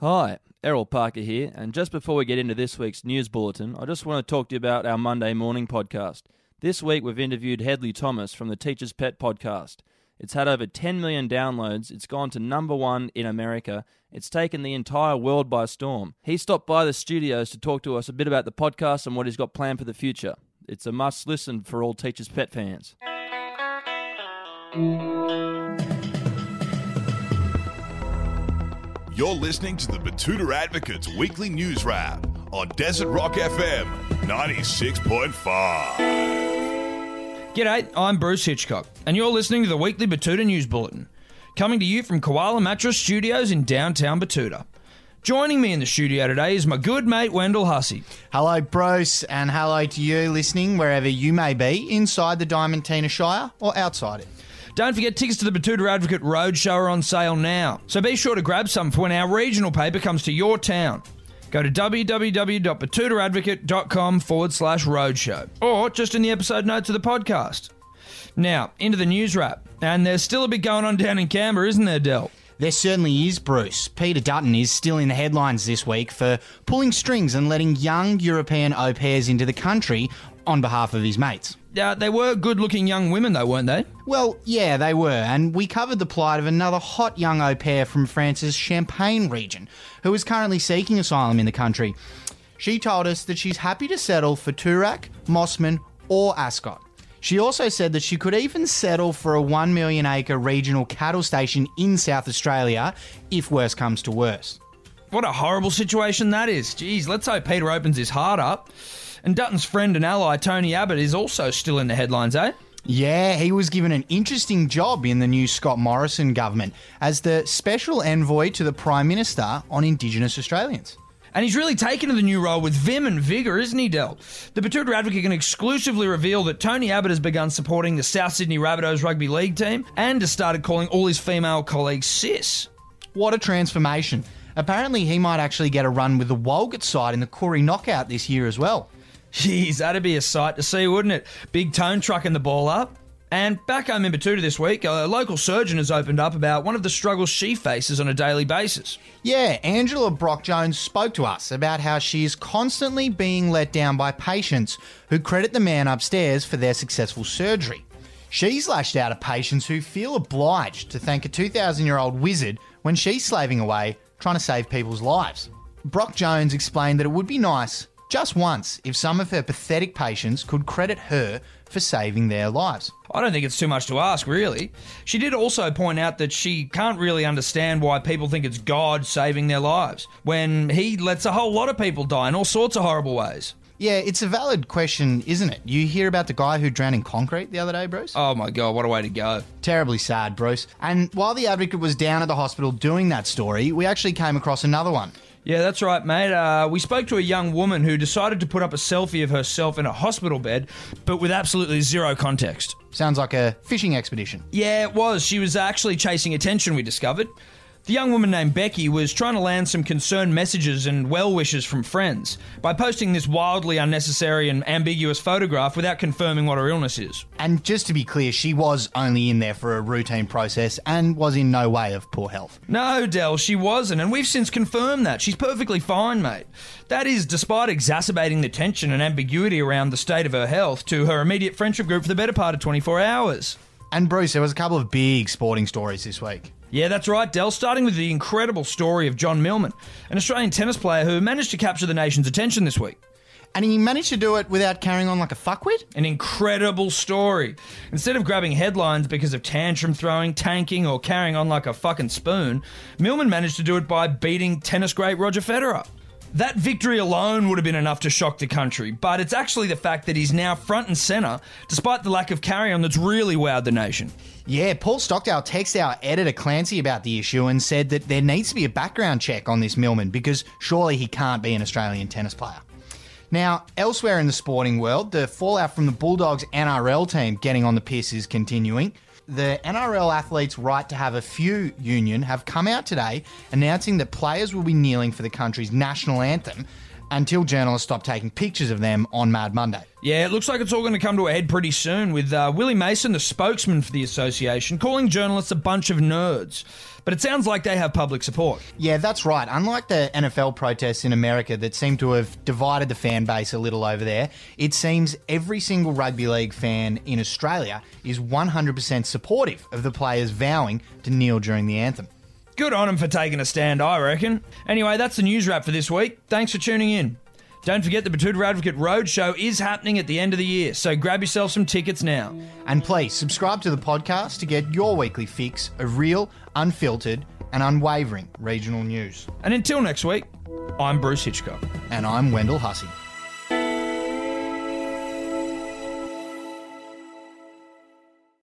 Hi, Errol Parker here, and just before we get into this week's news bulletin, I just want to talk to you about our Monday morning podcast. This week we've interviewed Hedley Thomas from the Teacher's Pet podcast. It's had over 10 million downloads, it's gone to number one in America, it's taken the entire world by storm. He stopped by the studios to talk to us a bit about the podcast and what he's got planned for the future. It's a must listen for all Teacher's Pet fans. You're listening to the Betoota Advocates Weekly News Wrap on Desert Rock FM 96.5. G'day, I'm Bruce Hitchcock, and you're listening to the weekly Betoota News Bulletin, coming to you from Koala Mattress Studios in downtown Betoota. Joining me in the studio today is my good mate Wendell Hussey. Hello, Bruce, and hello to you listening wherever you may be, inside the Diamantina Shire or outside it. Don't forget tickets to the Betoota Advocate Roadshow are on sale now, so be sure to grab some for when our regional paper comes to your town. Go to www.betootaadvocate.com forward slash roadshow, or just in the episode notes of the podcast. Now, into the news wrap. And there's still a bit going on down in Canberra, isn't there, Dell? There certainly is, Bruce. Peter Dutton is still in the headlines this week for pulling strings and letting young European au pairs into the country on behalf of his mates. Uh, they were good looking young women, though, weren't they? Well, yeah, they were, and we covered the plight of another hot young au pair from France's Champagne region, who is currently seeking asylum in the country. She told us that she's happy to settle for Toorak, Mosman, or Ascot. She also said that she could even settle for a 1 million acre regional cattle station in South Australia if worse comes to worse. What a horrible situation that is. Geez, let's hope Peter opens his heart up. And Dutton's friend and ally, Tony Abbott, is also still in the headlines, eh? Yeah, he was given an interesting job in the new Scott Morrison government as the special envoy to the Prime Minister on Indigenous Australians. And he's really taken to the new role with vim and vigour, isn't he, Del? The Betoota Advocate can exclusively reveal that Tony Abbott has begun supporting the South Sydney Rabbitohs rugby league team and has started calling all his female colleagues sis. What a transformation. Apparently, he might actually get a run with the Walgett side in the Koori knockout this year as well. Jeez, that'd be a sight to see, wouldn't it? Big Tone trucking the ball up. And back home in Betoota this week, a local surgeon has opened up about one of the struggles she faces on a daily basis. Yeah, Angela Brock Jones spoke to us about how she is constantly being let down by patients who credit the man upstairs for their successful surgery. She's lashed out at patients who feel obliged to thank a 2,000 year old wizard when she's slaving away trying to save people's lives. Brock Jones explained that it would be nice just once if some of her pathetic patients could credit her for saving their lives. I don't think it's too much to ask, really. She did also point out that she can't really understand why people think it's God saving their lives when He lets a whole lot of people die in all sorts of horrible ways. Yeah, it's a valid question, isn't it? You hear about the guy who drowned in concrete the other day, Bruce? Oh my god, what a way to go. Terribly sad, Bruce. And while the advocate was down at the hospital doing that story, we actually came across another one. Yeah, that's right, mate. Uh, we spoke to a young woman who decided to put up a selfie of herself in a hospital bed, but with absolutely zero context. Sounds like a fishing expedition. Yeah, it was. She was actually chasing attention, we discovered. The young woman named Becky was trying to land some concerned messages and well wishes from friends by posting this wildly unnecessary and ambiguous photograph without confirming what her illness is. And just to be clear, she was only in there for a routine process and was in no way of poor health. No, Dell, she wasn't, and we've since confirmed that. She's perfectly fine, mate. That is, despite exacerbating the tension and ambiguity around the state of her health to her immediate friendship group for the better part of 24 hours. And Bruce, there was a couple of big sporting stories this week. Yeah, that's right, Dell. Starting with the incredible story of John Millman, an Australian tennis player who managed to capture the nation's attention this week. And he managed to do it without carrying on like a fuckwit? An incredible story. Instead of grabbing headlines because of tantrum throwing, tanking, or carrying on like a fucking spoon, Millman managed to do it by beating tennis great Roger Federer. That victory alone would have been enough to shock the country, but it's actually the fact that he's now front and centre, despite the lack of carry on that's really wowed the nation. Yeah, Paul Stockdale texted our editor Clancy about the issue and said that there needs to be a background check on this Millman because surely he can't be an Australian tennis player. Now, elsewhere in the sporting world, the fallout from the Bulldogs NRL team getting on the piss is continuing. The NRL athletes' right to have a few union have come out today announcing that players will be kneeling for the country's national anthem until journalists stop taking pictures of them on Mad Monday. Yeah, it looks like it's all going to come to a head pretty soon with uh, Willie Mason, the spokesman for the association, calling journalists a bunch of nerds. but it sounds like they have public support. Yeah, that's right. Unlike the NFL protests in America that seem to have divided the fan base a little over there, it seems every single rugby league fan in Australia is 100% supportive of the players vowing to kneel during the anthem. Good on them for taking a stand, I reckon. Anyway, that's the news wrap for this week. Thanks for tuning in. Don't forget the Betoota Advocate Roadshow is happening at the end of the year, so grab yourself some tickets now. And please subscribe to the podcast to get your weekly fix of real, unfiltered, and unwavering regional news. And until next week, I'm Bruce Hitchcock. And I'm Wendell Hussey.